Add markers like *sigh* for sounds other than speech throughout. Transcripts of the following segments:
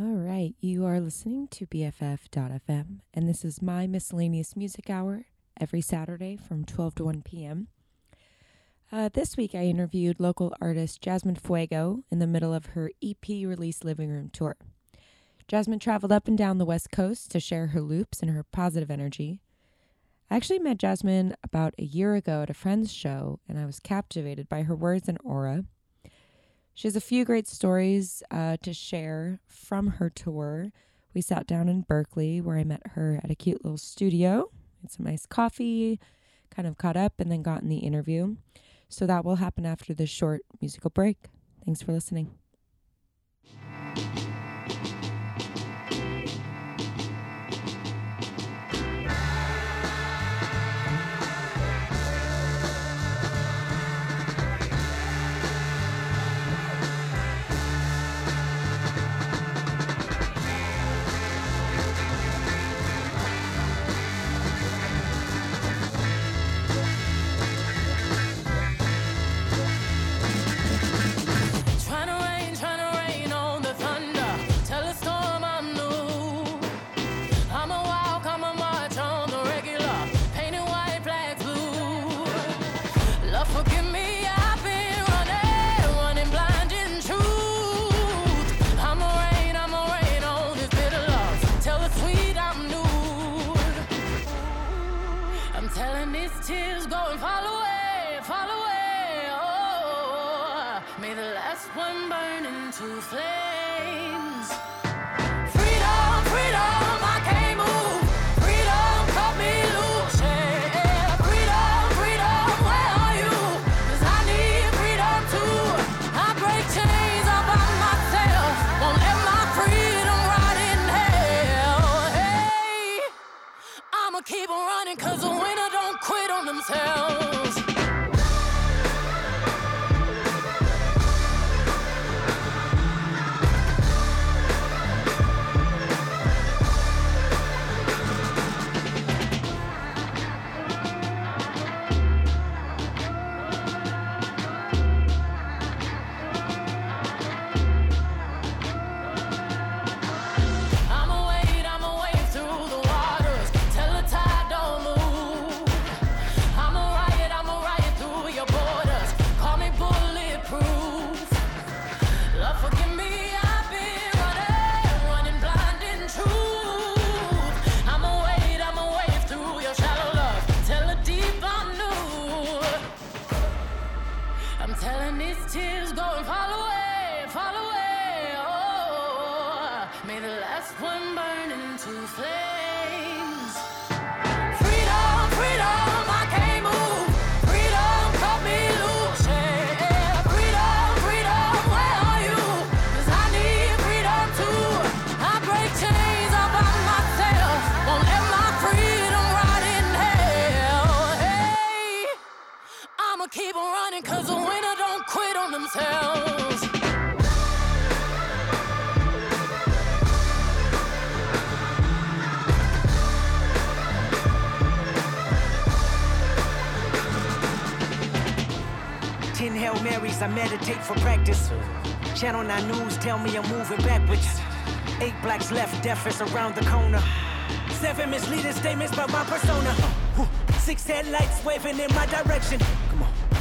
All right, you are listening to BFF.FM, and this is my miscellaneous music hour every Saturday from 12 to 1 p.m. Uh, this week, I interviewed local artist Jasmine Fuego in the middle of her EP release living room tour. Jasmine traveled up and down the West Coast to share her loops and her positive energy. I actually met Jasmine about a year ago at a friend's show, and I was captivated by her words and aura. She has a few great stories uh, to share from her tour. We sat down in Berkeley, where I met her at a cute little studio, had some nice coffee, kind of caught up, and then got in the interview. So that will happen after this short musical break. Thanks for listening. souffler. I meditate for practice. Channel 9 News tell me I'm moving backwards. Eight blacks left, death is around the corner. Seven misleading statements about my persona. Six headlights waving in my direction.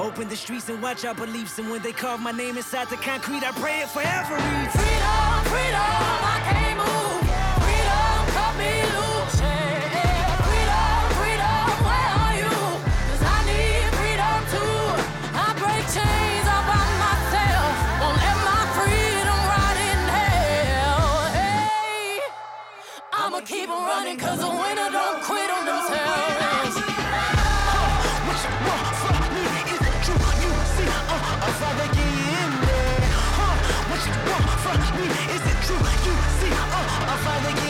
Open the streets and watch our beliefs. And when they carve my name inside the concrete, I pray it forever reads. Freedom, freedom, I can't move. Freedom, cut me loose. Freedom, freedom, where are you? Cause I need freedom too. I break chains all by myself. Won't let my freedom rot in hell. Hey, I'ma keep on running cause the winner don't quit Is it true? You see, uh, I finally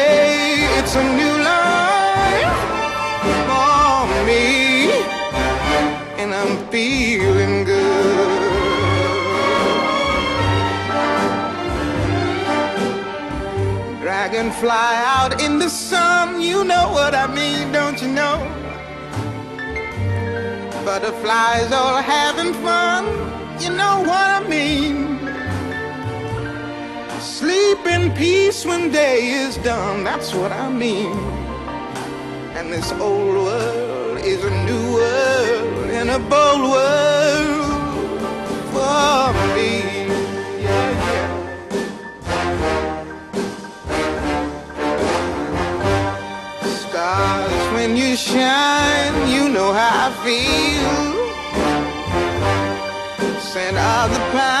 a new life for me, and I'm feeling good. Dragonfly out in the sun, you know what I mean, don't you know? Butterflies all having fun, you know what I mean. Sleep in peace when day is done, that's what I mean. And this old world is a new world and a bold world for me. Stars, when you shine, you know how I feel. Scent of the pine,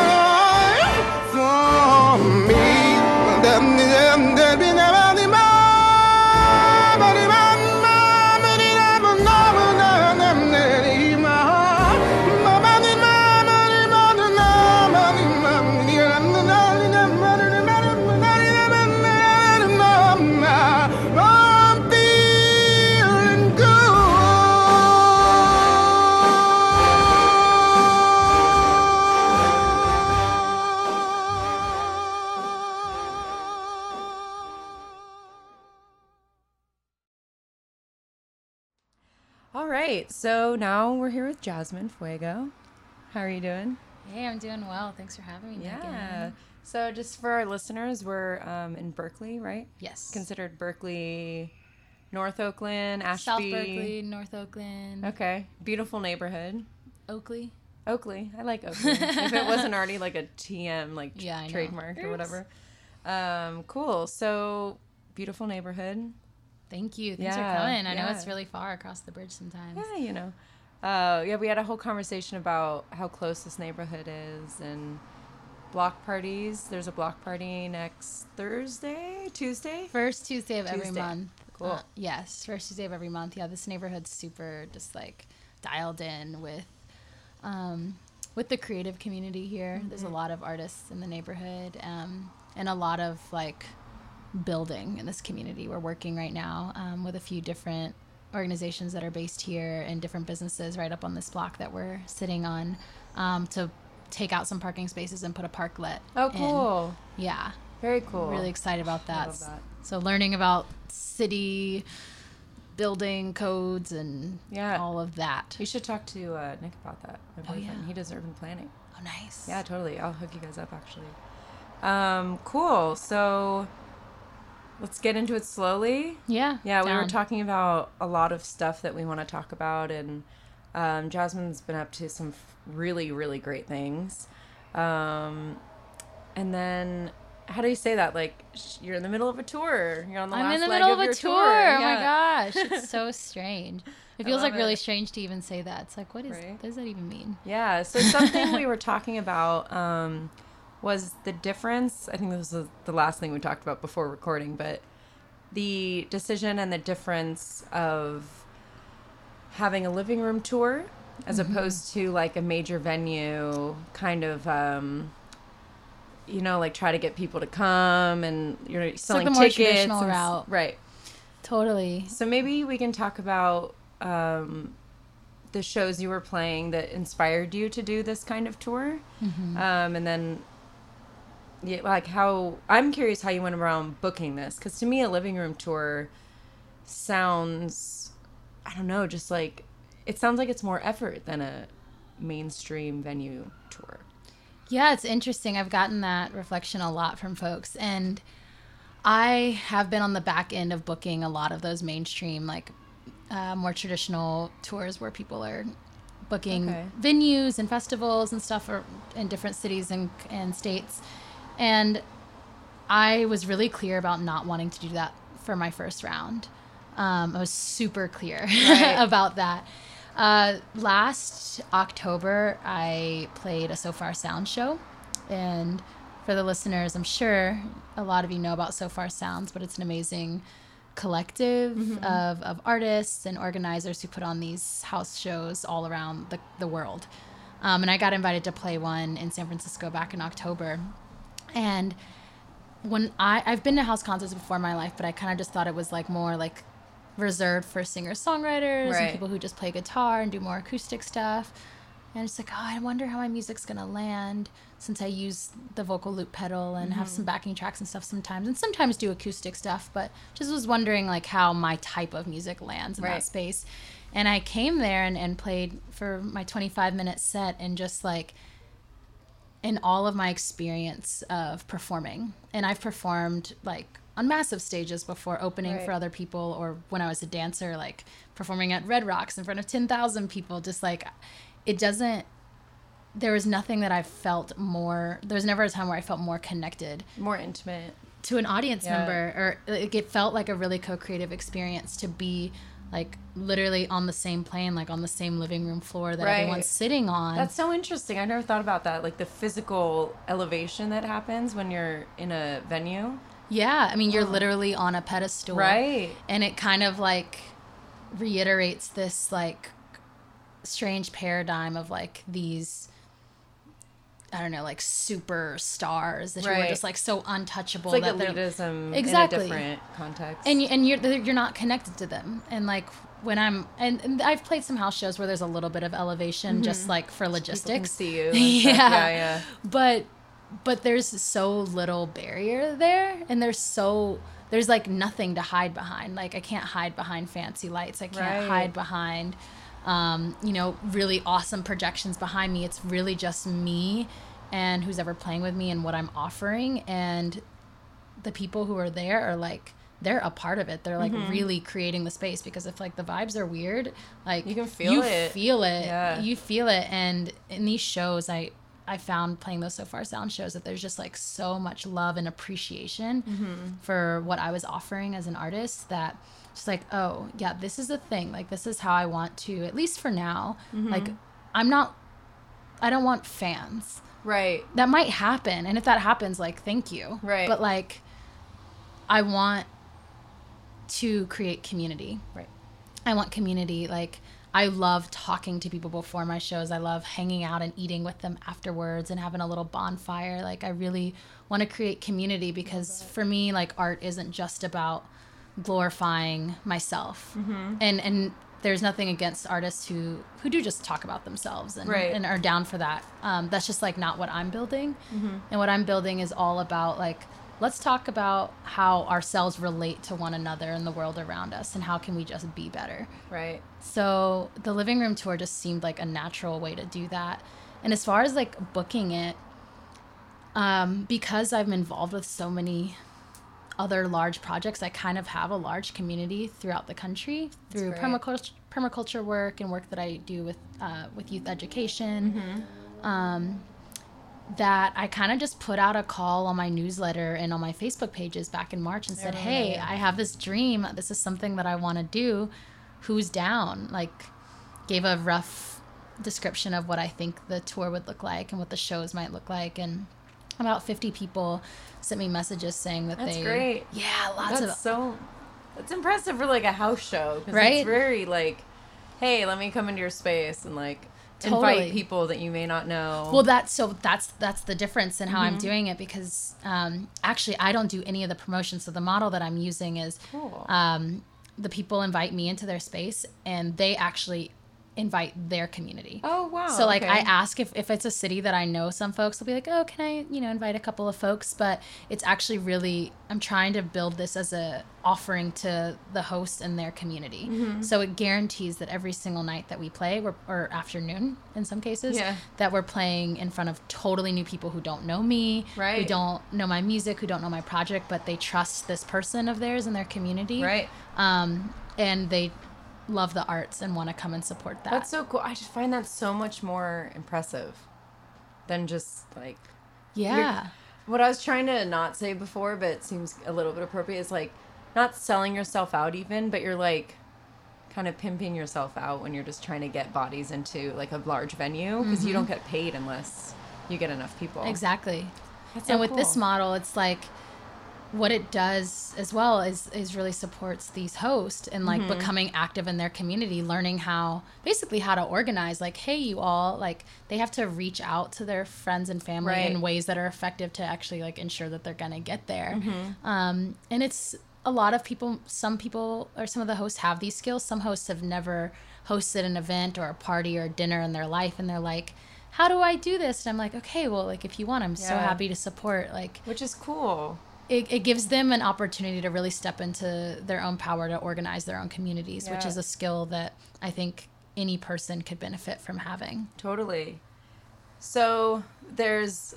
so now we're here with Jasmine Fuego. How are you doing? Hey, I'm doing well. Thanks for having me. Yeah. Megan. So just for our listeners, we're um, in Berkeley, right? Yes. Considered Berkeley, North Oakland, Ashby. South Berkeley, North Oakland, Okay, beautiful neighborhood. Oakley. Oakley, I like Oakley. if it *laughs* wasn't already like a TM, like Yeah, trademark or whatever. Um, cool. So beautiful neighborhood. Thank you. Thanks Yeah, for coming. I know it's really far across the bridge sometimes. Yeah, you know. Uh, yeah, we had a whole conversation about how close this neighborhood is and block parties. There's a block party next Thursday, Tuesday. First Tuesday of every month. Cool. Uh, yes, first Tuesday of every month. Yeah, this neighborhood's super just like dialed in with um, with the creative community here. There's a Mm-hmm. lot of artists in the neighborhood um, and a lot of like building in this community. We're working right now um, with a few different organizations that are based here and different businesses right up on this block that we're sitting on um, to take out some parking spaces and put a parklet. Oh, in. cool. Yeah. Very cool. Really excited about that. that. So learning about city building codes and Yeah. all of that. You should talk to uh, Nick about that. My Oh, boyfriend. yeah. He does urban planning. Oh, nice. Yeah, totally. I'll hook you guys up actually. Um, cool. So let's get into it slowly. Yeah. Yeah, we were talking about a lot of stuff that we want to talk about, and um, Jasmine's been up to some really, really great things. Um, and then, how do you say that? Like, sh- you're in the middle of a tour. You're on the I'm in the middle of, of, a tour. tour. Oh my gosh, it's *laughs* so strange. It feels like love really strange to even say that. It's like, what is? Right? What does that even mean? Yeah. So something we were talking about um, was the difference. I think this was the last thing we talked about before recording, but the decision and the difference of having a living room tour as opposed to like a major venue kind of um, you know, like try to get people to come and you're like selling more tickets. and route. Right. Totally. So maybe we can talk about um, the shows you were playing that inspired you to do this kind of tour, Mm-hmm. um, and then yeah, like how I'm curious how you went around booking this because to me a living room tour sounds I don't know just like it sounds like it's more effort than a mainstream venue tour. Yeah, it's interesting. I've gotten that reflection a lot from folks. And I have been on the back end of booking a lot of those mainstream, like uh, more traditional tours where people are booking Okay. venues and festivals and stuff or, in different cities and, and states. And I was really clear about not wanting to do that for my first round. Um, I was super clear *laughs* Right. about that. Uh, last October, I played a Sofar Sound show. And for the listeners, I'm sure a lot of you know about Sofar Sounds, but it's an amazing collective of, of artists and organizers who put on these house shows all around the, the world. Um, and I got invited to play one in San Francisco back in October. And when I I've been to house concerts before in my life, but I kind of just thought it was like more like reserved for singer songwriters Right. and people who just play guitar and do more acoustic stuff. And it's like, oh, I wonder how my music's gonna land since I use the vocal loop pedal and have some mm-hmm. backing tracks and stuff sometimes, and sometimes do acoustic stuff. But just was wondering like how my type of music lands in Right. that space. And I came there and, and played for my 25 minute set and just like in all of my experience of performing and i've performed like on massive stages before opening Right. for other people or when i was a dancer like performing at red rocks in front of 10,000 people just like it doesn't there was nothing that i felt more there was never a time where i felt more connected More intimate. to an audience Yeah. member or like it felt like a really co-creative experience to be like literally on the same plane like on the same living room floor that Right. everyone's sitting on That's so interesting. I never thought about that. Like the physical elevation that happens when you're in a venue. Yeah, I mean, you're literally on a pedestal. Right. And it kind of like reiterates this like strange paradigm of like these I don't know, like superstars that you were just like so untouchable It's like that they're elitism Exactly. in a different context. and you, and you're you're not connected to them. And like when I'm and, and I've played some house shows where there's a little bit of elevation just like for Mm-hmm. Can logistics. see you. *laughs* Yeah. yeah, yeah. but but there's so little barrier there and there's so there's like nothing to hide behind like i can't hide behind fancy lights i can't Right. hide behind um, you know really awesome projections behind me it's really just me and who's ever playing with me and what i'm offering and the people who are there are like they're a part of it they're like Mm-hmm. really creating the space because if like the vibes are weird like You can feel you it. feel it Yeah. you feel it and in these shows i i found playing those Sofar Sound shows that there's just like so much love and appreciation Mm-hmm. for what i was offering as an artist that just like oh yeah this is a thing like this is how i want to at least for now Mm-hmm. like i'm not i don't want fans Right. that might happen and if that happens like thank you Right. but like i want to create community Right. I want community. Like, I love talking to people before my shows. I love hanging out and eating with them afterwards and having a little bonfire. Like, I really want to create community because for me, like, art isn't just about glorifying myself. And, and, there's nothing against artists who who do just talk about themselves and, Right. and are down for that. Um, that's just like not what I'm building. And what I'm building is all about like let's talk about how ourselves relate to one another and the world around us and how can we just be better. Right. So the living room tour just seemed like a natural way to do that. And as far as like booking it, um, because I'm involved with so many other large projects, I kind of have a large community throughout the country through permaculture, permaculture work and work that I do with uh, with youth education. Um, that I kind of just put out a call on my newsletter and on my Facebook pages back in March and said, "Hey, I have this dream. This is something that I want to do. Who's down?" Like, gave a rough description of what I think the tour would look like and what the shows might look like, and about 50 people sent me messages saying that they. That's they great. yeah lots That's of so. That's impressive for like a house show. Right? It's very like, hey, let me come into your space and like Totally. invite people that you may not know. Well, that's so that's that's the difference in how Mm-hmm. I'm doing it because um, actually I don't do any of the promotion. So the model that I'm using is Cool. um, the people invite me into their space and they actually invite their community. Oh, wow, So like I ask if, if it's a city that I know some folks will be like, oh, can I you know invite a couple of folks? But it's actually really I'm trying to build this as a offering to the host and their community. Mm-hmm. So it guarantees that every single night that we play, we're, or afternoon in some cases, Yeah. that we're playing in front of totally new people who don't know me, right. who don't know my music, who don't know my project, but they trust this person of theirs in their community, Right. Um, and they love the arts and want to come and support that. That's so cool. I just find that so much more impressive than just like yeah. what I was trying to not say before, but it seems a little bit appropriate. Is like not selling yourself out even, but you're like kind of pimping yourself out when you're just trying to get bodies into like a large venue because you mm-hmm. don't get paid unless you get enough people. Exactly. That's so and with this model, it's like what it does as well is is really supports these hosts and like Mm-hmm. becoming active in their community, learning how basically how to organize. Like, hey, you all like they have to reach out to their friends and family Right. in ways that are effective to actually like ensure that they're gonna get there. Mm-hmm. Um, and it's a lot of people. Some people or some of the hosts have these skills. Some hosts have never hosted an event or a party or a dinner in their life, and they're like. How do I do this? And I'm like, okay, well, like if you want, I'm so happy to support. Like, which is cool. It, it gives them an opportunity to really step into their own power to organize their own communities, which is a skill that I think any person could benefit from having. Totally. So there's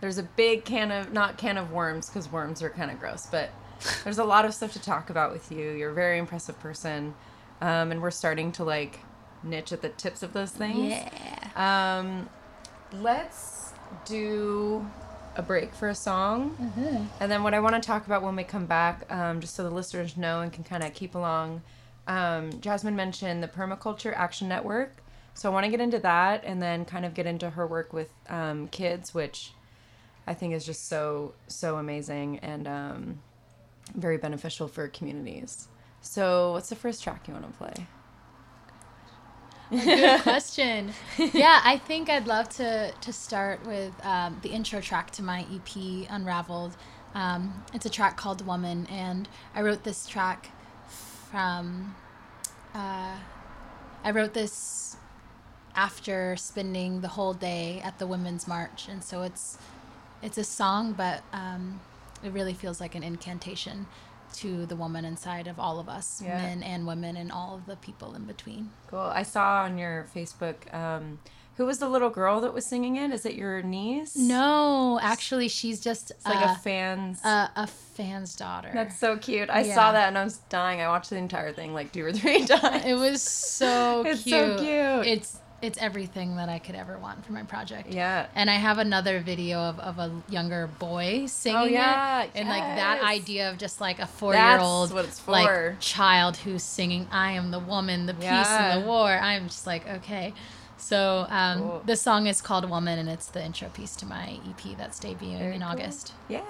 there's a big can of not can of worms because worms are kind of gross, but *laughs* there's a lot of stuff to talk about with you. You're a very impressive person, um, and we're starting to like niche at the tips of those things. Yeah. Um, let's do a break for a song, and then what I want to talk about when we come back, um, just so the listeners know and can kind of keep along. Um, Jasmine mentioned the Permaculture Action Network, so I want to get into that, and then kind of get into her work with um, kids, which I think is just so so amazing and um, very beneficial for communities. So, what's the first track you want to play? Good *laughs* question. yeah, I think I'd love to to start with um, the intro track to my EP, Unraveled. Um, it's a track called Woman, and I wrote this track from. Uh, I wrote this after spending the whole day at the Women's March, and so it's it's a song, but um, it really feels like an incantation to the woman inside of all of us, Yeah. men and women, and all of the people in between. Cool. I saw on your Facebook. Um, who was the little girl that was singing it? Is it your niece? No, actually, she's just It's like uh, a fan's. a, a fan's daughter. That's so cute. I Yeah. saw that and I was dying. I watched the entire thing like two or three *laughs* times. it was so It's cute. It's so cute. It's it's everything that I could ever want for my project. Yeah. And I have another video of, of a younger boy singing Oh, yeah. it. And like that idea of just like a four year old what it's for. like child who's singing I am the woman, the peace Yeah. and the war. I'm just like, okay. So um, Cool. the song is called Woman and it's the intro piece to my EP that's debuting Very in cool. August. Yeah.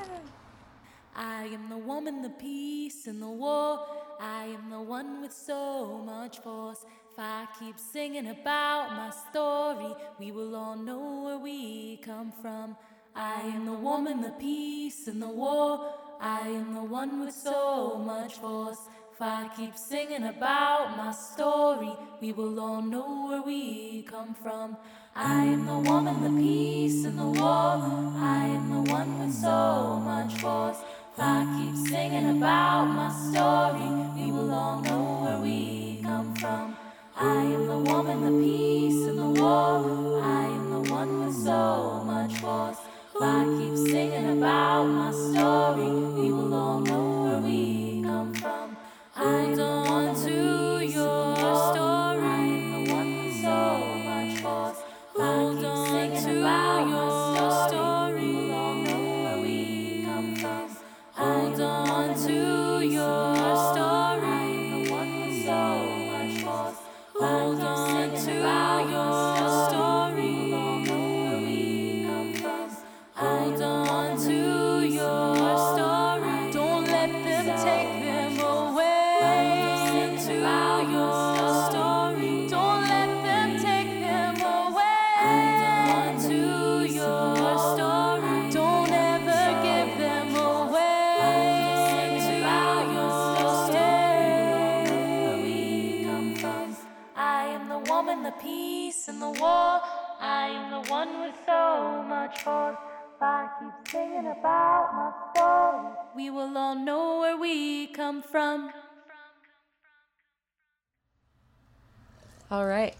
I am the woman, the peace, and the war. I am the one with so much force. If I keep singing about my story, we will all know where we come from. I am the woman, the peace, and the war. I am the one with so much force. If I keep singing about my story, we will all know where we come from. I am the woman, the peace, and the war. I am the one with so much force. If I keep singing about my story, we will all know where we come from. I am the woman, the peace, and the war. I am the one with so much force. If I keep singing about my story, we will all know where we come from. Hold on All right.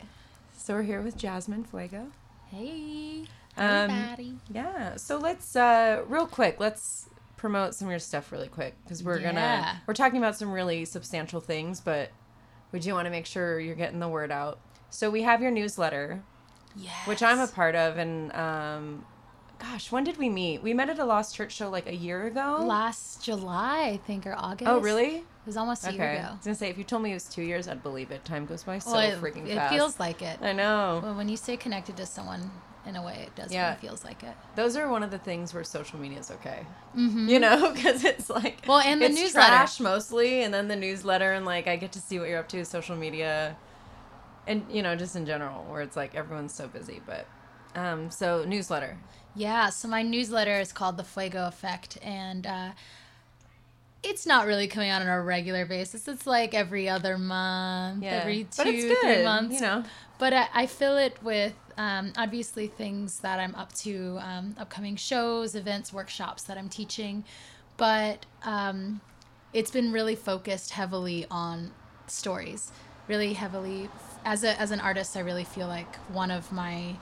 So we're here with Jasmine Fuego. Hey, Um, everybody. Yeah. So let's uh real quick, let's promote some of your stuff really quick because we're Yeah. gonna we're talking about some really substantial things, but we do want to make sure you're getting the word out. So we have your newsletter, yes. which I'm a part of, and um, gosh, when did we meet? We met at a Lost Church show like a year ago. last July, I think, or August. oh, really? It was almost a year ago. I was gonna say if you told me it was two years, I'd believe it. Time goes by so Well, it, freaking it fast. It feels like it. I know. Well, when you stay connected to someone, in a way, it does Yeah. yeah. feels like it. Those are one of the things where social media is okay. You know, *laughs* because it's like Mm-hmm. Well, and the it's newsletter. trash mostly, and then the newsletter, and like I get to see what you're up to, social media, and you know, just in general, where it's like everyone's so busy. But um, so newsletter. Yeah, so my newsletter is called The Fuego Effect, and uh, it's not really coming out on a regular basis. It's like every other month, Yeah, every two, but it's three months. you know. But I, I fill it with um, obviously things that I'm up to, um, upcoming shows, events, workshops that I'm teaching. But um, it's been really focused heavily on stories, really heavily. As a as an artist, I really feel like one of my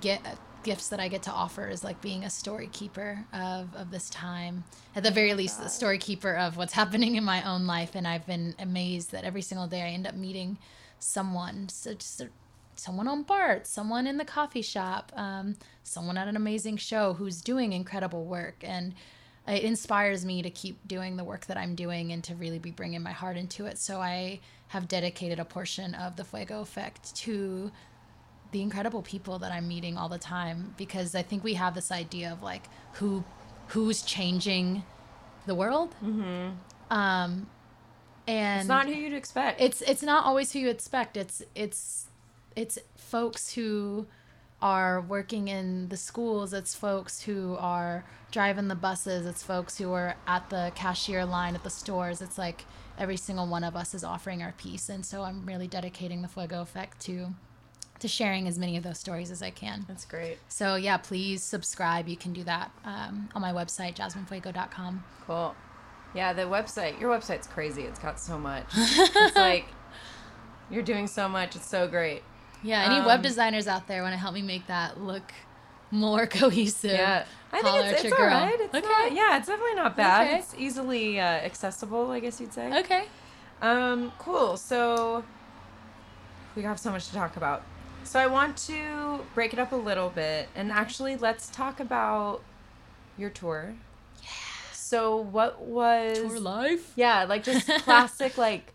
get gifts that I get to offer is like being a story keeper of, of this time. At the very least, the story keeper of what's *laughs* happening in my own life. And I've been amazed that every single day I end up meeting someone, so just a, someone on BART, someone in the coffee shop, um, someone at an amazing show who's doing incredible work. And it inspires me to keep doing the work that I'm doing and to really be bringing my heart into it. So I have dedicated a portion of the Fuego Effect to the incredible people that I'm meeting all the time because I think we have this idea of like who who's changing the world. Mm-hmm. Um, and It's not who you'd expect. it's it's not always who you expect. It's it's it's folks who are working in the schools. It's folks who are driving the buses. It's folks who are at the cashier line at the stores. It's like every single one of us is offering our piece, and so I'm really dedicating the Fuego Effect to to sharing as many of those stories as I can. That's great. So yeah, please subscribe. You can do that um, on my website, jasminefuego.com. Cool. Yeah, the website. Your website's crazy. It's got so much. *laughs* it's like you're doing so much. It's so great. Yeah, any web Um, designers out there want to help me make that look more *laughs* cohesive? Yeah, I think it's, it's all girl. right. It's Okay. not, yeah, it's definitely not bad. Okay. It's easily uh, accessible, I guess you'd say. Okay. Um, cool. So we have so much to talk about. So I want to break it up a little bit and actually let's talk about your tour. Yeah. So what was tour life. Yeah, like just *laughs* classic like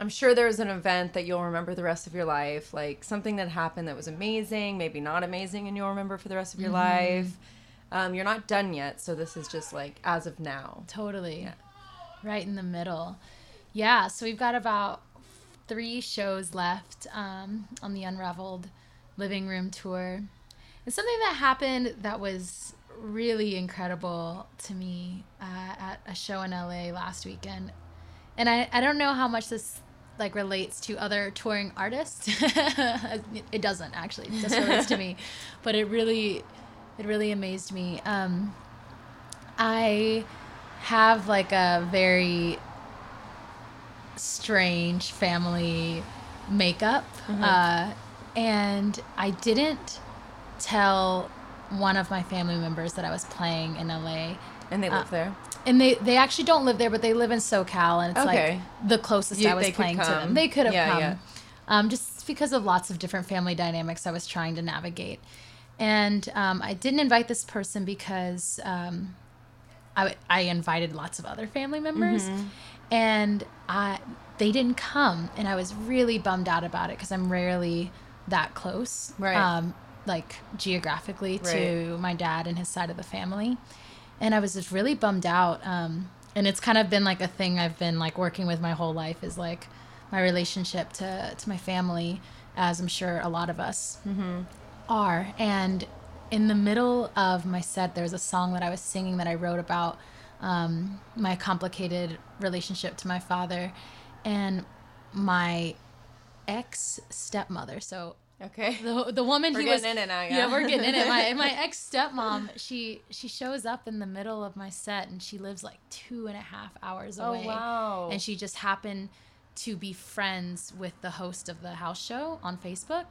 I'm sure there was an event that you'll remember the rest of your life, like something that happened that was amazing, maybe not amazing, and you'll remember for the rest of your life. Um, you're not done yet, so this is just like as of now. Totally. Right in the middle. Yeah, so we've got about three shows left um, on the Unraveled Living Room Tour. And something that happened that was really incredible to me uh, at a show in LA last weekend. And I, I don't know how much this like relates to other touring artists. *laughs* it doesn't actually. It just relates to me. *laughs* But it really it really amazed me. Um, I have like a very strange family makeup. Uh, and I didn't tell one of my family members that I was playing in LA. And they live there. And they, they actually don't live there, but they live in SoCal, and it's Okay. like the closest You- I was playing to them. They could have Yeah, come, yeah. Um, just because of lots of different family dynamics I was trying to navigate. And um, I didn't invite this person because um, I, I invited lots of other family members, Mm-hmm. And I they didn't come, and I was really bummed out about it because I'm rarely that close, Right. Um, like geographically to my dad and his side of the family, and I was just really bummed out. Um, and it's kind of been like a thing I've been like working with my whole life is like my relationship to to my family, as I'm sure a lot of us are. And in the middle of my set, there was a song that I was singing that I wrote about um, my complicated relationship to my father. And my ex stepmother. So Okay. the the woman We're he was getting in it now, yeah. yeah. we're getting in it. My *laughs* my ex stepmom, she she shows up in the middle of my set, and she lives like two and a half hours away. Oh, away. wow. And she just happened to be friends with the host of the house show on Facebook.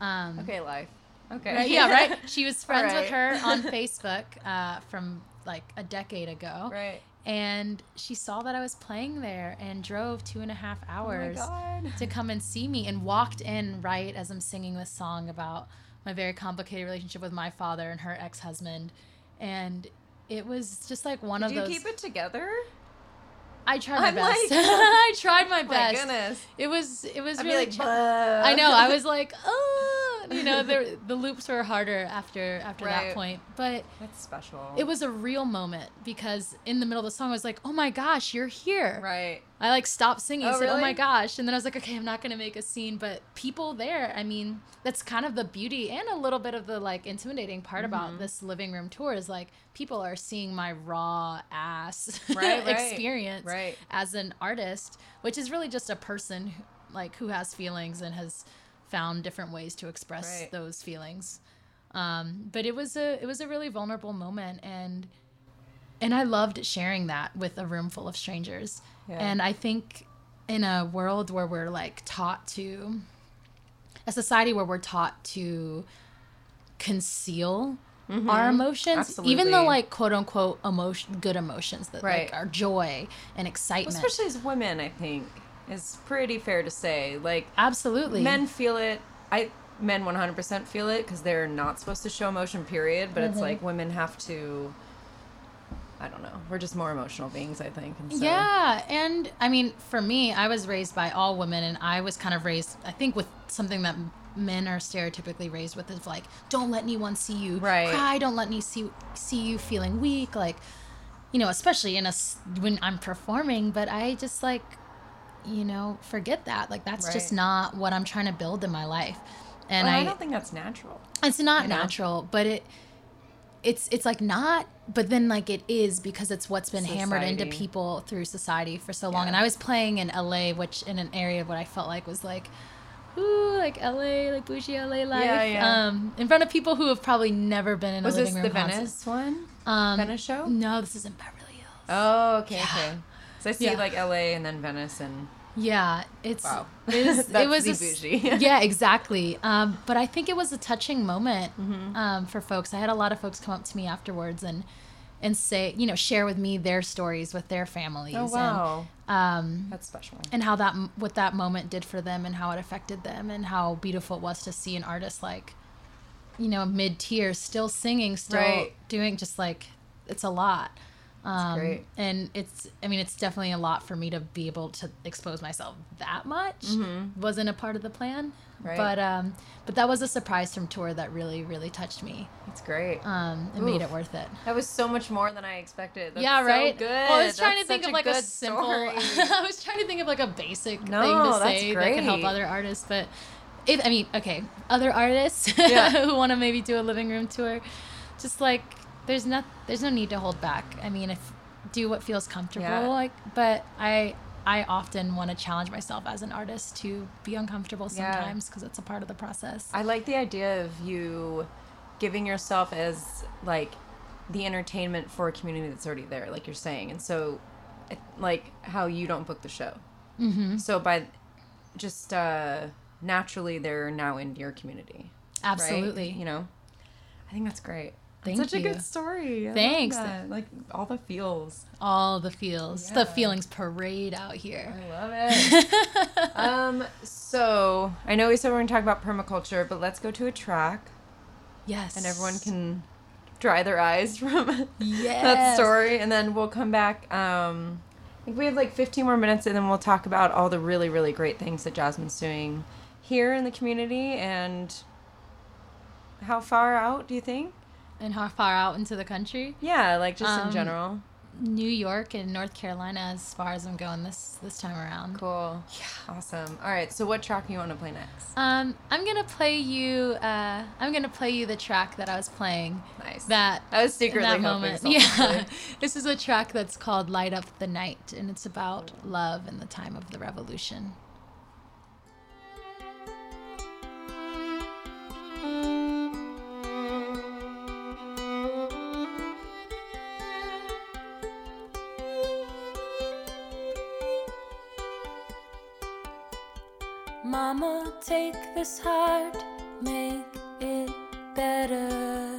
Um, Okay, life. Okay. Right, yeah, right. *laughs* She was friends with her on *laughs* Facebook uh, from like a decade ago. Right. And she saw that I was playing there and drove two and a half oh hours Oh to come and see me and walked in right as I'm singing this song about my very complicated relationship with my father and her ex husband. And it was just like one Did of you those. You keep it together? I tried my I'm best. like- *laughs* oh I tried my best. My goodness. It was it was I'd really like. I know. I was like, oh, you know, the the loops were harder after after Right. that point, but That's special. it was a real moment because in the middle of the song, I was like, oh my gosh, you're here. right. I like stopped singing, Oh, said, oh my gosh, and then I was like, okay, I'm not gonna make a scene, but people there, I mean, that's kind of the beauty and a little bit of the like intimidating part Mm-hmm. about this living room tour is like people are seeing my raw ass Right, *laughs* right. experience Right. as an artist, which is really just a person who, like who has feelings and has found different ways to express Right. those feelings. Um, but it was a it was a really vulnerable moment and and I loved sharing that with a room full of strangers. Yeah. And I think in a world where we're like taught to a society where we're taught to conceal our emotions, even the Mm-hmm. Like quote unquote emotion good emotions that Right. like our joy and excitement. Especially as women, I think is pretty fair to say. Like Absolutely. men feel it. I men 100% feel it because they're not supposed to show emotion. Period. But Mm-hmm. it's like women have to. I don't know. We're just more emotional beings, I think. And so, Yeah, and I mean, for me, I was raised by all women, and I was kind of raised, I think, with something that men are stereotypically raised with is like, don't let anyone see you Right. cry, don't let me see see you feeling weak, like, you know, especially in a when I'm performing. But I just like, you know, forget that. Like, that's just not what I'm trying to build in my life, and Well, I, I don't think that's natural. it's not you know? natural, but it it's it's like not but then like it is because it's what's been hammered into people through society for so long. Yeah. And I was playing in LA, which in an area of what I felt like was like ooh, like LA, like bougie LA life. Yeah, yeah. Um in front of people who have probably never been in Was a this living the room concert. Venice one? Um, Venice show? No, this is in Beverly Hills. Oh, okay, okay. So I see Yeah. like L.A. and then Venice and Yeah, it's Wow. it, is, *laughs* That's it was the a *laughs* yeah, exactly. Um, but I think it was a touching moment Mm-hmm. um, for folks. I had a lot of folks come up to me afterwards and and say, you know, share with me their stories with their families. oh wow, And, um, that's special. and how that what that moment did for them and how it affected them and how beautiful it was to see an artist like you know mid tier still singing still Right. doing just like it's a lot um, great. and it's i mean it's definitely a lot for me to be able to expose myself that much wasn't a part of the plan Mm-hmm. Right. but um but that was a surprise from tour that really really touched me It's great. um and made it worth it That was so much more than I expected. That's yeah, so right. good. Well, I was trying That's to think of like a, good simple. *laughs* I was trying to think of like a basic No, thing to that's say that could help other artists, but if I mean, okay, other artists *laughs* Yeah. who want to maybe do a living room tour, just like there's not there's no need to hold back. I mean, if do what feels comfortable, Yeah. like, but I. I often want to challenge myself as an artist to be uncomfortable sometimes because it's a part of the process. I like the idea of you giving yourself as like the entertainment for a community that's already there, like you're saying, and so like how you don't book the show. Mm-hmm. So by just uh, naturally, they're now in your community. right? Absolutely. You know, I think that's great. Thank such you. a good story. I Thanks. Like all the feels. All the feels, Yeah. the feelings parade out here. I love *laughs* it. um, so I know we said we're gonna talk about permaculture, but let's go to a track Yes. and everyone can dry their eyes *laughs* from that story, and then we'll come back. Um, I think we have like 15 more minutes, and then we'll talk about all the really, really great things that Jasmine's doing here in the community and how far out do you think? And how far out into the country? Yeah, like just in Um, general. New York and North Carolina, as far as I'm going this this time around. Cool. Yeah. Awesome. All right. So, what track do you want to play next? Um, I'm gonna play you. Uh, I'm gonna play you the track that I was playing. Nice. That I was in secretly that hoping moment. Yeah, *laughs* this is a track that's called "Light Up the Night," and it's about love in the time of the revolution. Mama, take this heart, make it better.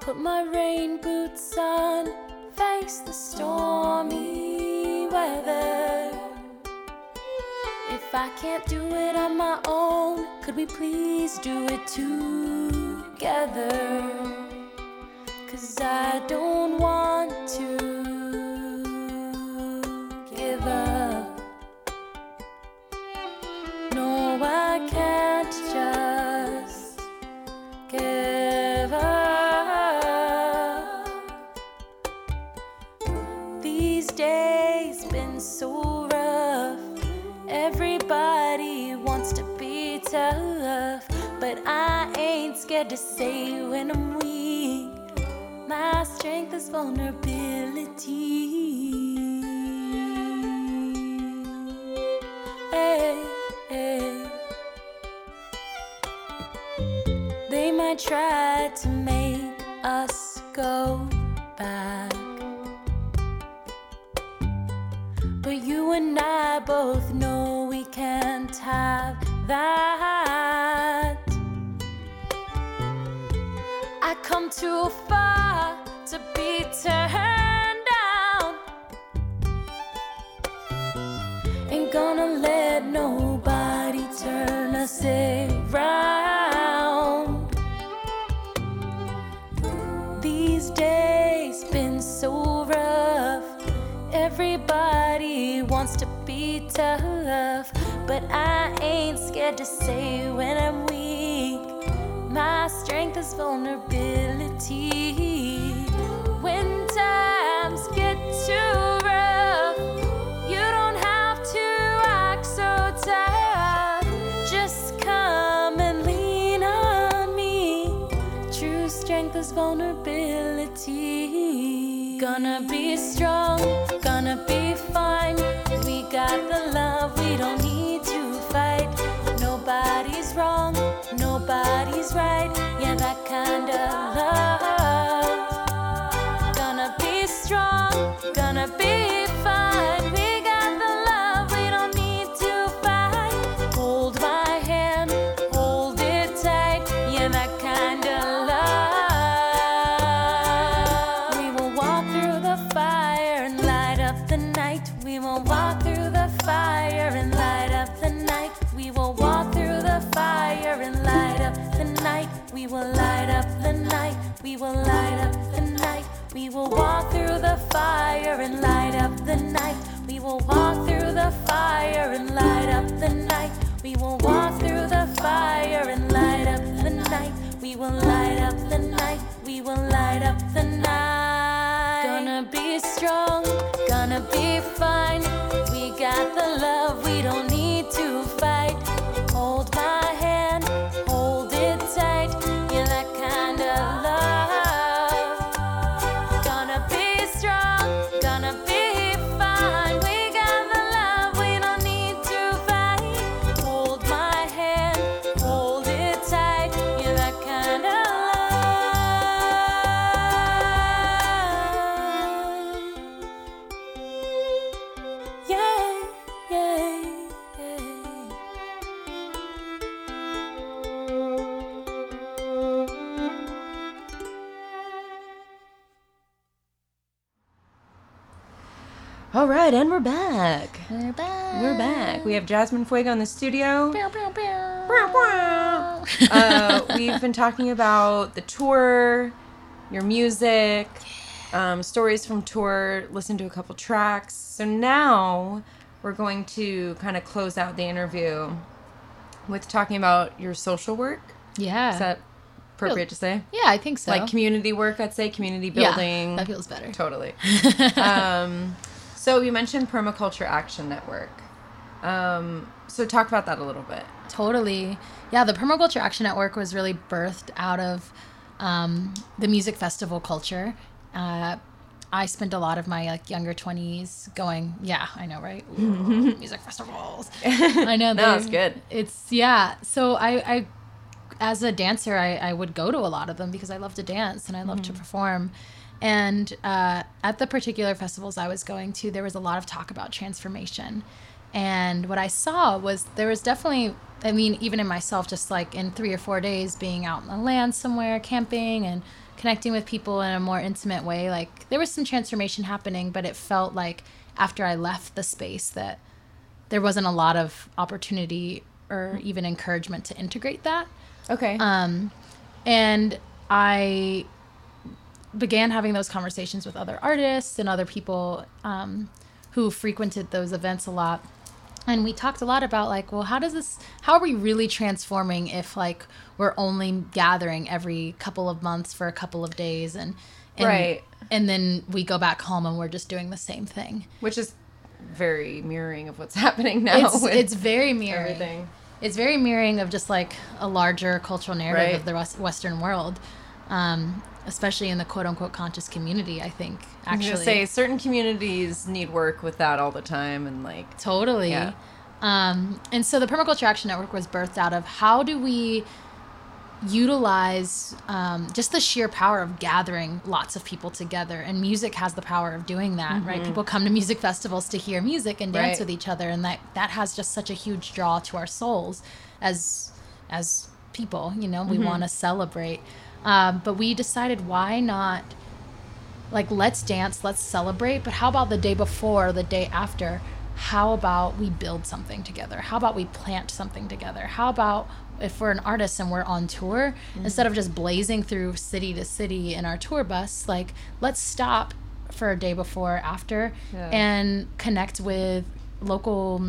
Put my rain boots on, face the stormy weather. If I can't do it on my own, could we please do it together? Cause I don't want to to be tough, but I ain't scared to say when I'm weak. My strength is vulnerability. Hey. They tried to make us go back. But you and I both know we can't have that. I come too far to be turned tough, but I ain't scared to say when I'm weak. My strength is vulnerability. When times get too rough, you don't have to act so tough. Just come and lean on me. True strength is vulnerability. Gonna be strong, gonna be fine. We got the love, we don't need to fight. Nobody's wrong, nobody's right. Yeah, that kind of love. Gonna be strong, gonna be fire and light up the night. We will walk through the fire and light up the night. We will walk through the fire and light up the night. We will light up the night. We will light up the night. Gonna be strong, gonna be fine. We got the love, we don't need to fight. Hold my we're back. We're back. We're back. We have Jasmine Fuego in the studio. Pew, pew, pew. uh, we've been talking about the tour, your music, um, stories from tour, listen to a couple tracks. So now we're going to kind of close out the interview with talking about your social work. Yeah. Is that appropriate to say? yeah, I think so. Like community work, I'd say community Yeah, building. that feels better. Totally. *laughs* um, so you mentioned Permaculture Action Network. Um, so talk about that a little bit. Totally. Yeah, the Permaculture Action Network was really birthed out of um, the music festival culture. Uh, I spent a lot of my like younger twenties going. Yeah, I know, right? *laughs* Ooh, music festivals. I know. *laughs* No, it's good. It's yeah. So I, I as a dancer, I, I would go to a lot of them because I love to dance and I love to perform. And uh, at the particular festivals I was going to, there was a lot of talk about transformation. And what I saw was there was definitely, I mean, even in myself, just like in three or four days being out in the land somewhere, camping and connecting with people in a more intimate way, like there was some transformation happening, but it felt like after I left the space that there wasn't a lot of opportunity or even encouragement to integrate that. Okay. Um, and I began having those conversations with other artists and other people um, who frequented those events a lot. And we talked a lot about like, well, how does this? How are we really transforming if like we're only gathering every couple of months for a couple of days and, and Right. and then we go back home and we're just doing the same thing. Which is very mirroring of what's *laughs* happening now. It's with it's very mirroring. everything. it's very mirroring of just like a larger cultural narrative Right. of the Western world, um, especially in the quote unquote conscious community. I think actually, gonna say certain communities need work with that all the time, and like totally. Yeah. Um, and so the Permaculture Action Network was birthed out of how do we utilize um, just the sheer power of gathering lots of people together and music has the power of doing that right people come to music festivals to hear music and dance Mm-hmm. Right. with each other and that that has just such a huge draw to our souls as as people you know we Mm-hmm. want to celebrate um, but we decided why not like let's dance let's celebrate but how about the day before the day after how about we build something together how about we plant something together how about if we're an artist and we're on tour Mm-hmm. instead of just blazing through city to city in our tour bus like let's stop for a day before or after Yeah. and connect with local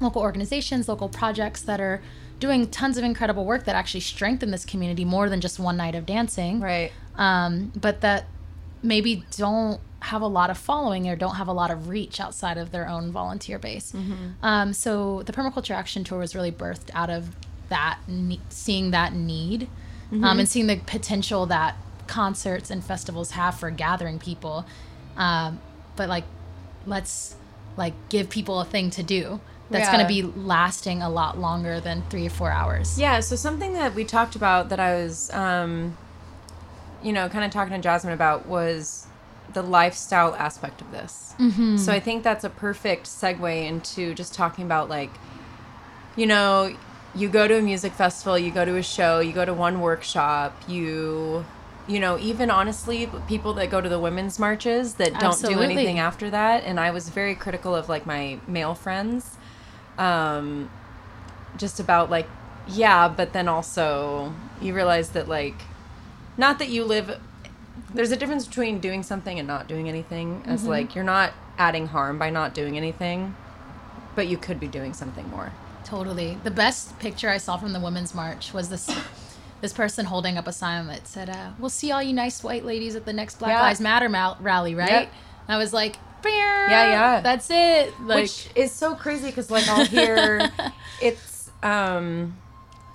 local organizations, local projects that are doing tons of incredible work that actually strengthen this community more than just one night of dancing. right. Um, but that maybe don't have a lot of following or don't have a lot of reach outside of their own volunteer base. Um, so the Permaculture Action Tour was really birthed out of that, ne- seeing that need um, and seeing the potential that concerts and festivals have for gathering people. Um, but like, let's like give people a thing to do that's going to be lasting a lot longer than three or four hours. Yeah, so something that we talked about that I was, um, you know, kind of talking to Jasmine about was the lifestyle aspect of this. Mm-hmm. So I think that's a perfect segue into just talking about like, you know, you go to a music festival, you go to a show, you go to one workshop, you, you know, even honestly, people that go to the women's marches that don't do anything after that. And I was very critical of like my male friends um just about like yeah but then also you realize that like not that you live there's a difference between doing something and not doing anything as Mm-hmm. like you're not adding harm by not doing anything but you could be doing something more Totally. The best picture I saw from the Women's March was this this person holding up a sign that said, uh, "We'll see all you nice white ladies at the next Black Yeah. Lives Matter mal- rally." Right? Yep. I was like, Yeah, "Yeah, that's it." Like, which is so crazy because like i'll hear *laughs* it's um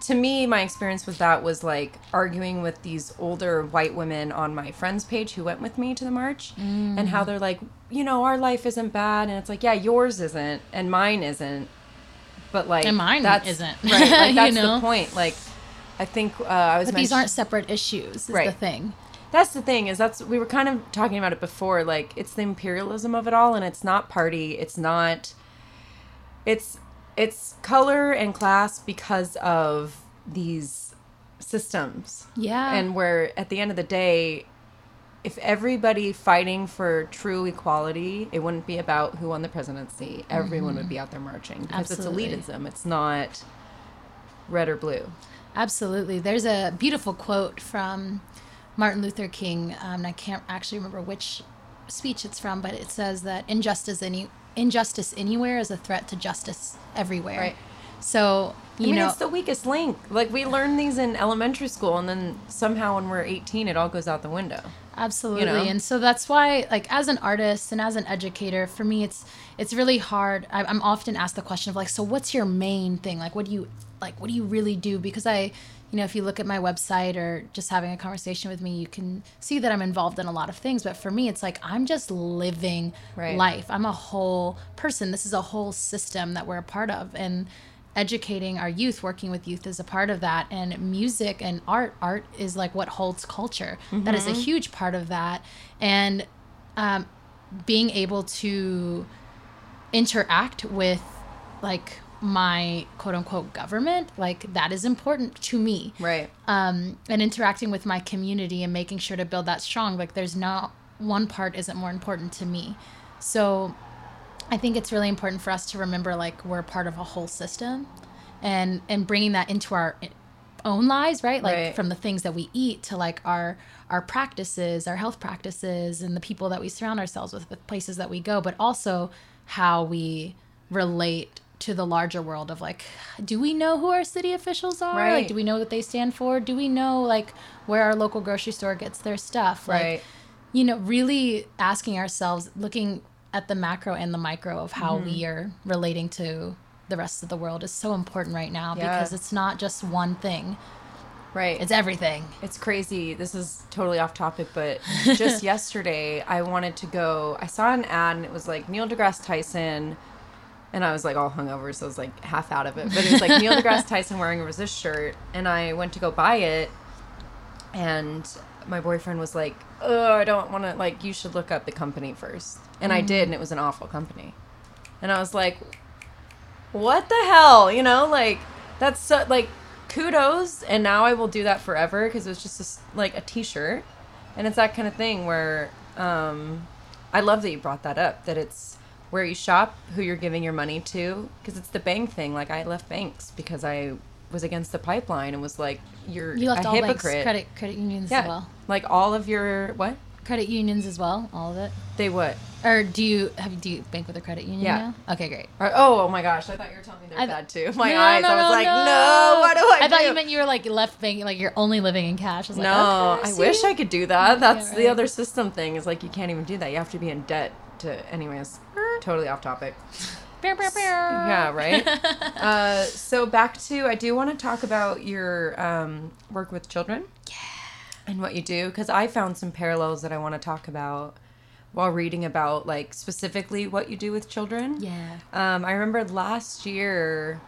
to me my experience with that was like arguing with these older white women on my friends page who went with me to the march and Mm. how they're like you know our life isn't bad and it's like yeah yours isn't and mine isn't but like And mine that's, isn't. right like *laughs* You that's know? the point like i think uh, i was but these aren't separate issues. Is the thing. That's the thing is that's we were kind of talking about it before like it's the imperialism of it all and it's not party it's not it's it's color and class because of these systems Yeah. and where at the end of the day if everybody fighting for true equality it wouldn't be about who won the presidency everyone would mm-hmm. be out there marching because Absolutely. it's elitism it's not red or blue Absolutely. There's a beautiful quote from Martin Luther King, um, and I can't actually remember which speech it's from, but it says that injustice any injustice anywhere is a threat to justice everywhere. Right. So you I mean, know, it's the weakest link. Like we learn these in elementary school, and then somehow when we're 18, it all goes out the window. Absolutely. know? And so that's why like as an artist and as an educator, for me it's it's really hard. I, I'm often asked the question of like, so what's your main thing? Like what do you like what do you really do? Because I you know, if you look at my website or just having a conversation with me, you can see that I'm involved in a lot of things. But for me, it's like I'm just living Right. life. I'm a whole person. This is a whole system that we're a part of. And educating our youth, working with youth is a part of that. And music and art, art is like what holds culture. That is a huge part of that. And um, being able to interact with like my quote unquote government, like that is important to me. Right. Um, and interacting with my community and making sure to build that strong. Like there's not one part isn't more important to me. So I think it's really important for us to remember like we're part of a whole system and and bringing that into our own lives, right? Like Right. from the things that we eat to like our our practices, our health practices and the people that we surround ourselves with, the places that we go, but also how we relate to the larger world of like do we know who our city officials are? Right. Like do we know what they stand for? Do we know like where our local grocery store gets their stuff? Like Right. you know, really asking ourselves, looking at the macro and the micro of how Mm-hmm. we are relating to the rest of the world is so important right now Yeah. because it's not just one thing, Right. it's everything. It's crazy. This is totally off topic, but *laughs* just yesterday I wanted to go. I saw an ad and it was like Neil deGrasse Tyson, and I was like all hungover, so I was like half out of it. But it was like Neil *laughs* deGrasse Tyson wearing a resist shirt, and I went to go buy it, and my boyfriend was like, "Oh, I don't want to. Like, you should look up the company first. And I did, and it was an awful company. And I was like, what the hell you know like that's so like kudos and now i will do that forever because it was just this, like a t-shirt and it's that kind of thing where um i love that you brought that up that it's where you shop who you're giving your money to because it's the bank thing like i left banks because i was against the pipeline and was like you're You left a all banks, hypocrite credit credit unions yeah as well. like all of your what Credit unions as well, all of it. they what Or do you have do you bank with a credit union Yeah. now? Okay, great. Or- oh, oh my gosh i thought you were telling me they're I- bad too my No, eyes no, i was no, like no. what do i I thought you meant you were like left banking, like you're only living in cash. I was like, No, okay, I wish? I could do that. That's the right. other system thing. Is like you can't even do that. You have to be in debt to. Anyways, totally off topic. Pew, pew, pew. Yeah, right. *laughs* uh, so back to I do want to talk about your um, work with children. Yeah. And what you do because I found some parallels that I want to talk about while reading about like specifically what you do with children. Yeah. Um, I remember last year,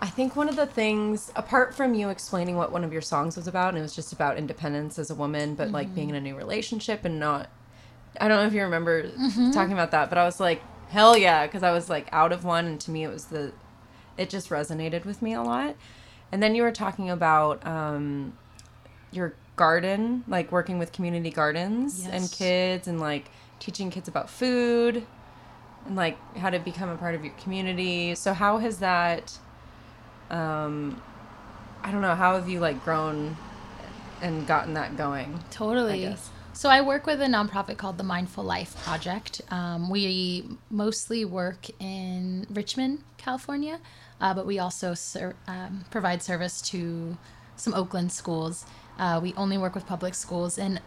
I think one of the things, apart from you explaining what one of your songs was about, and it was just about independence as a woman, but like being in a new relationship and not, I don't know if you remember talking about that, but I was like, hell yeah, because I was like out of one, and to me it was the, it just resonated with me a lot. And then you were talking about um, your garden, like working with community gardens and kids, and like teaching kids about food and like how to become a part of your community. So how has that um I don't know, how have you like grown and gotten that going? Totally. So I work with a nonprofit called the Mindful Life Project. Um, we mostly work in Richmond, California, uh, but we also ser- um, provide service to some Oakland schools. Uh, we only work with public schools, and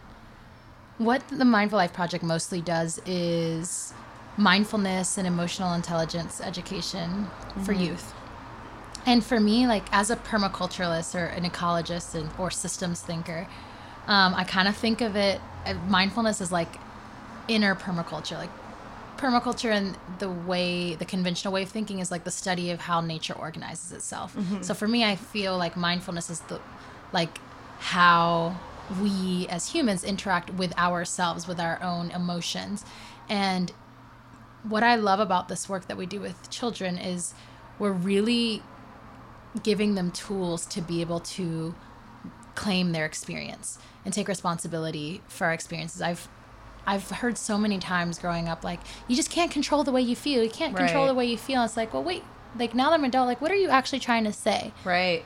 what the Mindful Life Project mostly does is mindfulness and emotional intelligence education for youth. And for me, like as a permaculturalist or an ecologist and, or systems thinker, um, I kind of think of it, Uh, mindfulness is like inner permaculture. Like permaculture and the way, the conventional way of thinking is like the study of how nature organizes itself. Mm-hmm. So for me, I feel like mindfulness is the, like how we as humans interact with ourselves, with our own emotions. And what I love about this work that we do with children is we're really giving them tools to be able to claim their experience and take responsibility for our experiences. I've I've heard so many times growing up like you just can't control the way you feel. You can't control Right. the way you feel. It's like, well, wait. Like now that I'm an adult, like what are you actually trying to say? Right.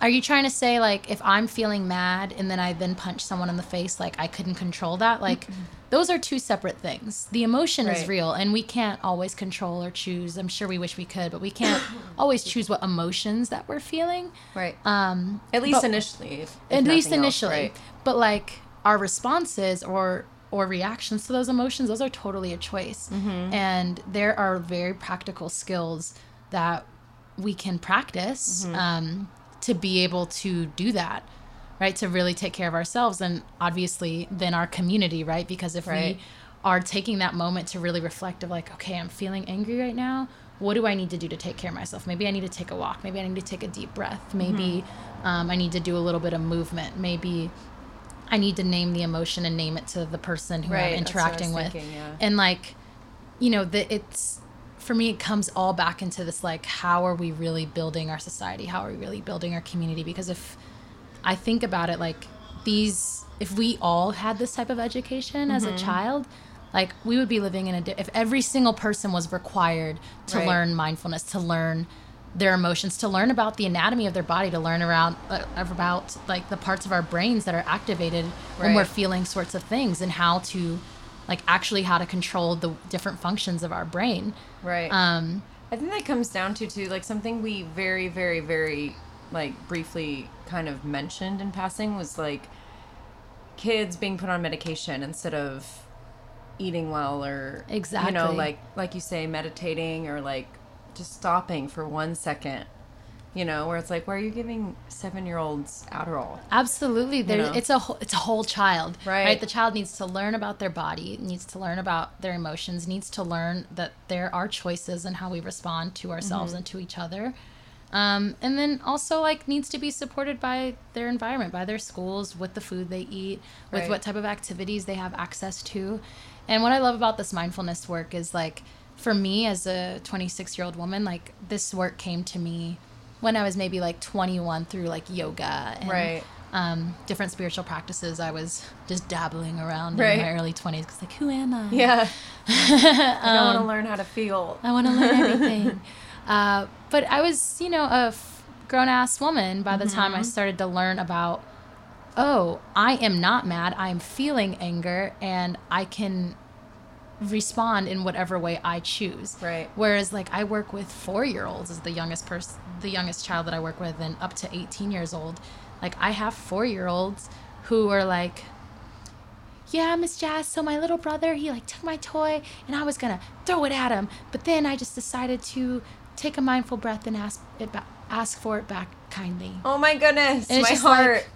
Are you trying to say like if I'm feeling mad and then I then punch someone in the face, like I couldn't control that? Like those are two separate things. The emotion is real and we can't always control or choose. I'm sure we wish we could, but we can't *coughs* always choose what emotions that we're feeling. Right. Um At least initially. if- if at least nothing else, initially. right? But like our responses or or reactions to those emotions, those are totally a choice. Mm-hmm. And there are very practical skills that we can practice Mm-hmm. um, to be able to do that, right? To really take care of ourselves and obviously then our community, right? Because if Right. we are taking that moment to really reflect of like, okay, I'm feeling angry right now. What do I need to do to take care of myself? Maybe I need to take a walk. Maybe I need to take a deep breath. Maybe Mm-hmm. um, I need to do a little bit of movement. Maybe I need to name the emotion and name it to the person who Right, I'm that's what I was interacting with. thinking, yeah. And like, you know, the, it's for me, it comes all back into this like, how are we really building our society? How are we really building our community? Because if I think about it, like these, if we all had this type of education as Mm-hmm. a child, like we would be living in a, if every single person was required to Right. learn mindfulness, to learn their emotions, to learn about the anatomy of their body, to learn around uh, about like the parts of our brains that are activated when we're feeling sorts of things and how to like actually how to control the different functions of our brain. Right. Um, I think that comes down to too like something we very very very like briefly kind of mentioned in passing was like kids being put on medication instead of eating well or exactly you know like like you say meditating or like just stopping for one second you know where it's like why are you giving seven year olds adderall Absolutely, there. know? It's a whole, it's a whole child, Right. The child needs to learn about their body, needs to learn about their emotions, needs to learn that there are choices and how we respond to Mm-hmm. ourselves and to each other, um, and then also like needs to be supported by their environment, by their schools, with the food they eat, with Right. what type of activities they have access to, and what I love about this mindfulness work is like, for me as a 26 year old woman, like this work came to me when I was maybe like 21 through like yoga and Right. um, different spiritual practices. I was just dabbling around Right. in my early 20s because, like, who am I? yeah *laughs* i want to Um, learn how to feel I want to learn *laughs* everything. uh, but I was, you know, a f- grown ass woman by the time Mm-hmm. I started to learn about, oh, I am not mad. I am feeling anger and I can respond in whatever way I choose. Right. Whereas like I work with 4-year-olds as the youngest person the youngest child that I work with and up to 18 years old. Like I have 4-year-olds who are like yeah, Miss Jazz, so my little brother, he like took my toy and I was gonna throw it at him, but then I just decided to take a mindful breath and ask it ba- ask for it back kindly. oh my goodness my just like- heart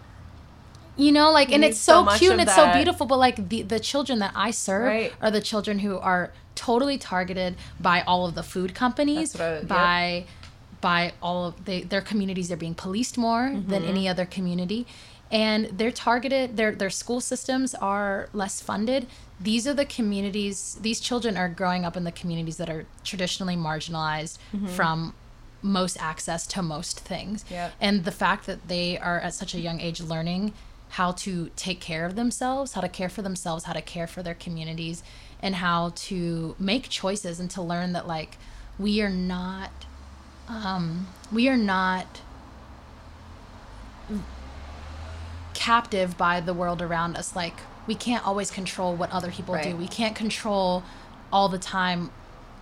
You know, like, and it's so so, cute and it's so beautiful, but like the the children that I serve Right. are the children who are totally targeted by all of the food companies, I- yep. by by all of the, their communities. They're being policed more than Mm-hmm. any other community, and they're targeted. Their their school systems are less funded. These are the communities. These children are growing up in the communities that are traditionally marginalized Mm-hmm. from most access to most things. Yep. And the fact that they are at such a young age learning how to take care of themselves, how to care for themselves, how to care for their communities, and how to make choices and to learn that like we are not um we are not captive by the world around us. Like we can't always control what other people do. We can't control all the time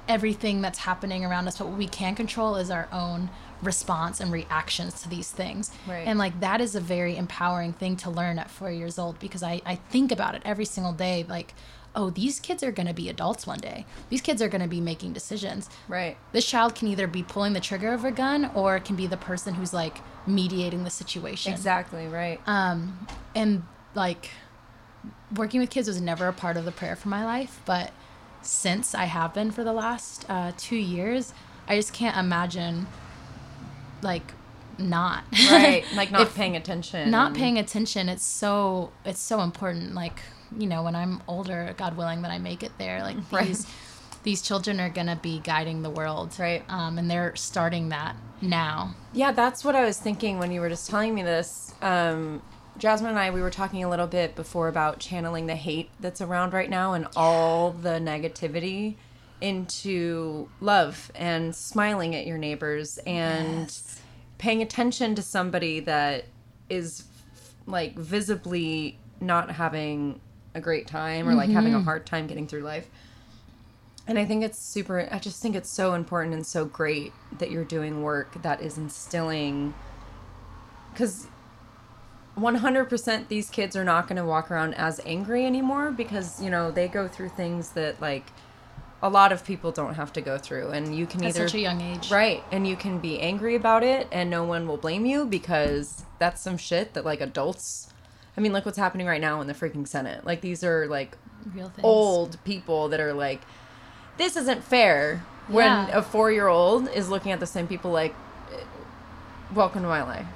everything that's happening around us but what we can control is our own response and reactions to these things. Right. and like that is a very empowering thing to learn at four years old because i, I think about it every single day like oh these kids are going to be adults one day. These kids are going to be making decisions. Right. This child can either be pulling the trigger of a gun or it can be the person who's like mediating the situation. Exactly right. Um, and like working with kids was never a part of the prayer for my life, but since I have been for the last uh, two years, I just can't imagine like not right like *laughs* not If- paying attention not paying attention. It's so it's so important. Like you know, when I'm older, God willing that I make it there, like *laughs* Right. these these children are gonna be guiding the world, Right. Um, and they're starting that now. Yeah, that's what I was thinking when you were just telling me this. Um, Jasmine and I, we were talking a little bit before about channeling the hate that's around right now and all the negativity into love and smiling at your neighbors and Yes. paying attention to somebody that is like visibly not having a great time or like having a mm-hmm. hard time getting through life. And I think it's super, I just think it's so important and so great that you're doing work that is instilling, because 100% these kids are not going to walk around as angry anymore because, you know, they go through things that like a lot of people don't have to go through. And you can At either. such a young age, Right. And you can be angry about it and no one will blame you because that's some shit that like adults. I mean, look what's happening right now in the freaking Senate. Like, these are like Real things. old people that are like, this isn't fair. When Yeah. a four year old is looking at the same people like, welcome to my life.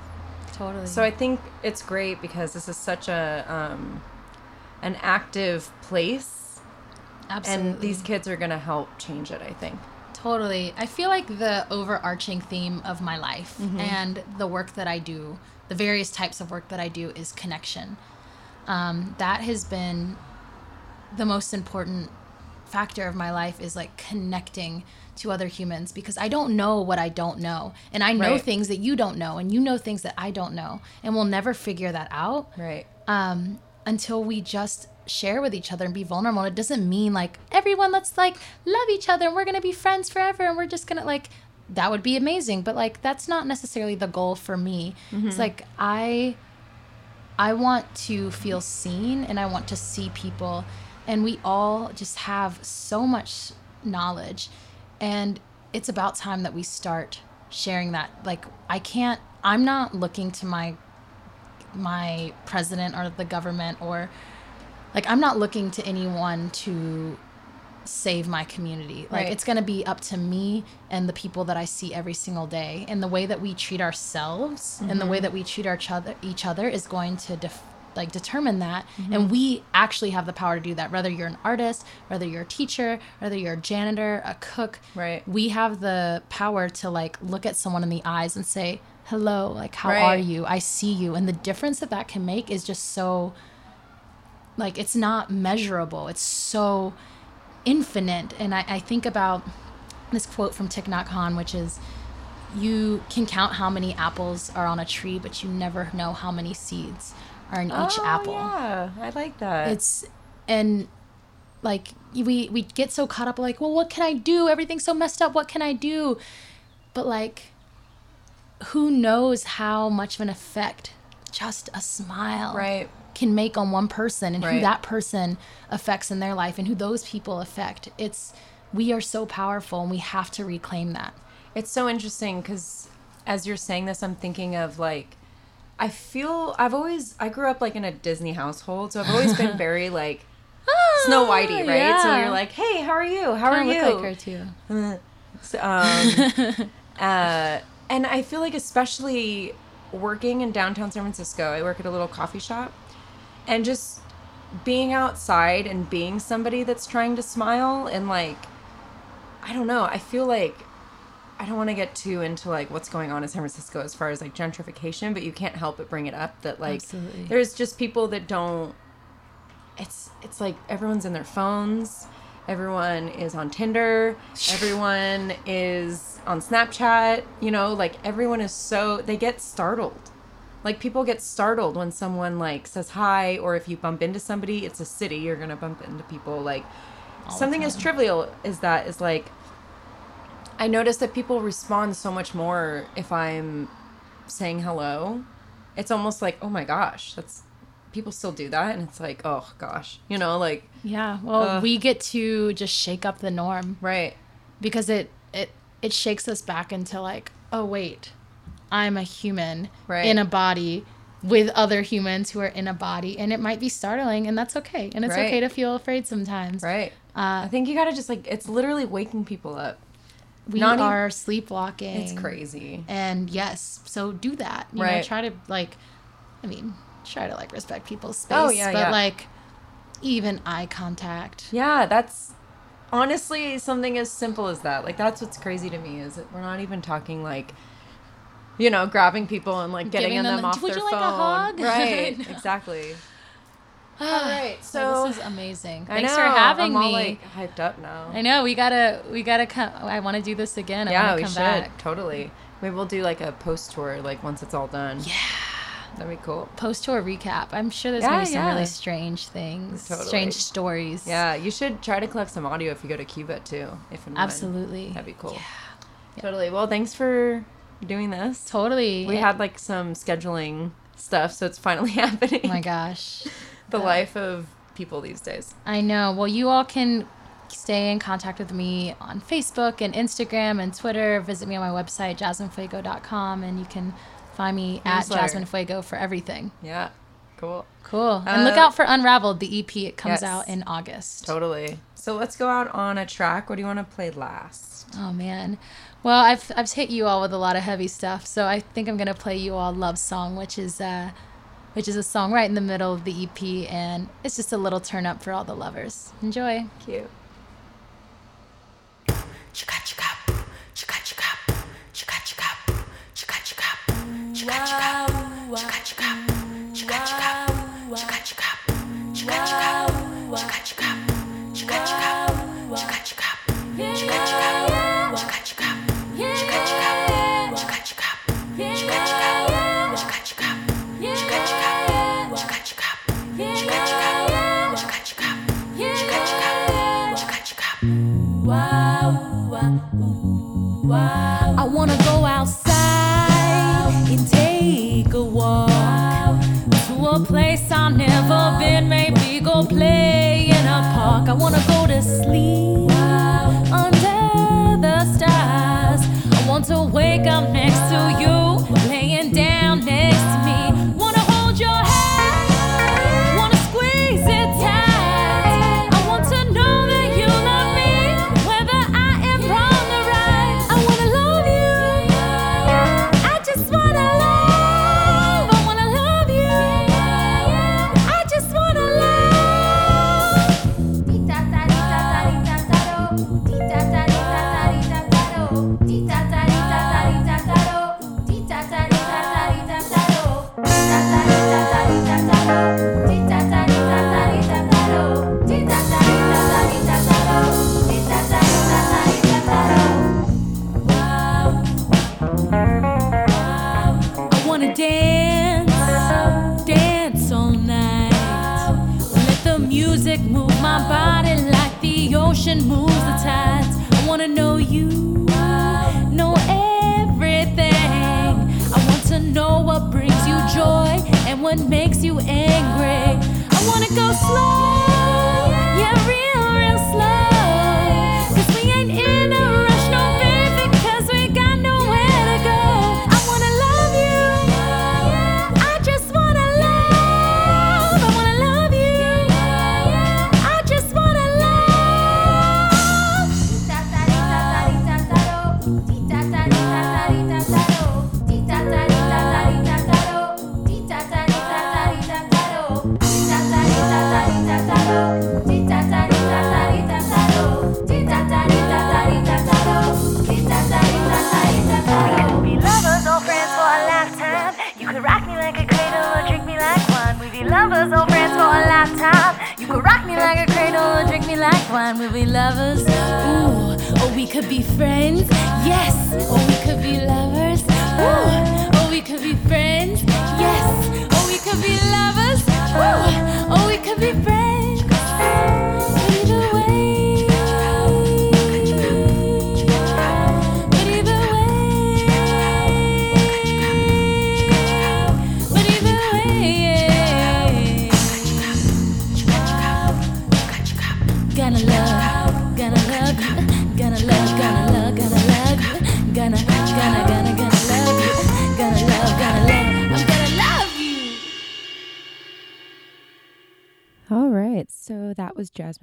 Totally. So I think it's great because this is such a um, an active place, Absolutely. and these kids are gonna help change it. I think. Totally. I feel like the overarching theme of my life Mm-hmm. and the work that I do, the various types of work that I do, is connection. Um, that has been the most important factor of my life is like connecting to other humans because I don't know what I don't know. And I know Right. things that you don't know, and you know things that I don't know. And we'll never figure that out Right. um, until we just share with each other and be vulnerable. It doesn't mean like everyone let's like love each other and we're gonna be friends forever and we're just gonna like that would be amazing. But like that's not necessarily the goal for me. It's like I I want to feel seen and I want to see people and we all just have so much knowledge and it's about time that we start sharing that like I can't I'm not looking to my my president or the government or like I'm not looking to anyone to save my community. Like Right. it's going to be up to me and the people that I see every single day. And the way that we treat ourselves and the way mm-hmm. that we treat our each other, each other is going to def- like determine that. And mm-hmm. we actually have the power to do that. Whether you're an artist, whether you're a teacher, whether you're a janitor, a cook, Right. we have the power to like look at someone in the eyes and say, "Hello, like how Right. are you? I see you." And the difference that that can make is just so like it's not measurable. It's so infinite. And I, I think about this quote from Thich Nhat Hanh, which is, "You can count how many apples are on a tree, but you never know how many seeds are in each Oh, apple." Yeah, I like that. It's and like we we get so caught up like, well, what can I do? Everything's so messed up. What can I do? But like, who knows how much of an effect just a smile right. can make on one person and who that person affects in their life and who those people affect. It's we are so powerful and we have to reclaim that. It's so interesting because as you're saying this, I'm thinking of like, I feel I've always I grew up like in a Disney household, so I've always been *laughs* very like Snow Whitey, right? So you're like, hey, how are you? How are Kinda you? look like her too. *laughs* So, um, *laughs* uh, and I feel like especially working in downtown San Francisco, I work at a little coffee shop, and just being outside and being somebody that's trying to smile and like, I don't know, I feel like I don't want to get too into like what's going on in San Francisco as far as like gentrification, but you can't help but bring it up that like Absolutely. there's just people that don't it's it's like everyone's in their phones everyone is on tinder everyone is on snapchat you know like everyone is so they get startled. Like people get startled when someone like says hi or if you bump into somebody it's a city you're gonna bump into people like something as trivial as that is like i notice that people respond so much more if i'm saying hello it's almost like oh my gosh that's people still do that and it's like oh gosh you know like Yeah. Well, Ugh. we get to just shake up the norm. right because it it it shakes us back into like oh wait i'm a human Right. in a body with other humans who are in a body and it might be startling and that's okay and it's Right. okay to feel afraid sometimes right uh, i think you gotta just like it's literally waking people up we not even- are sleepwalking. It's crazy. And yes so do that. You know Right. try to like i mean try to like respect people's oh, space Oh, yeah, but yeah. like even eye contact. Yeah that's honestly something as simple as that. Like that's what's crazy to me is that we're not even talking like you know grabbing people and like getting them, them- off "Would their you like a hug?" *laughs* right *laughs* exactly all ah, right so so this is amazing thanks for having me. I'm me all, like hyped up now I know we gotta we gotta come. I want to do this again. I yeah we should back. totally maybe we'll do like a post tour like once it's all done yeah that'd be cool Post tour recap. I'm sure there's Yeah, gonna be some yeah. really strange things, Totally. strange stories. Yeah, you should try to collect some audio if you go to Cuba too. If and when. absolutely. that'd be cool. Yeah. Totally. Well, thanks for doing this. Totally. We had like some scheduling stuff, so it's finally *laughs* happening. Oh my gosh. The life of people these days. I know. Well, you all can stay in contact with me on Facebook and Instagram and Twitter. Visit me on my website, jasminefuego.com, and you can find me at Newsletter. Jasmine Fuego for everything. Yeah. Cool. Cool. And look Uh, out for Unraveled, the EP. It comes yes. out in August. Totally. So let's go out on a track. What do you want to play last? Oh man. Well, I've I've hit you all with a lot of heavy stuff, so I think I'm gonna play you all "Love Song," which is uh, which is a song right in the middle of the EP, and it's just a little turn up for all the lovers. Enjoy. Cute. Wow. Wow. Wow.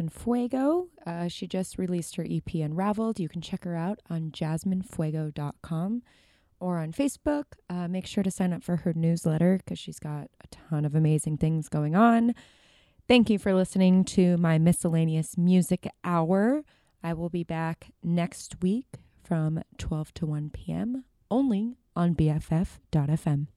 Fuego. Uh, she just released her EP Unraveled. You can check her out on jasminefuego.com or on Facebook. Uh, make sure to sign up for her newsletter because she's got a ton of amazing things going on. Thank you for listening to my miscellaneous music hour. I will be back next week from 12 to 1 p.m. only on BFF.fm.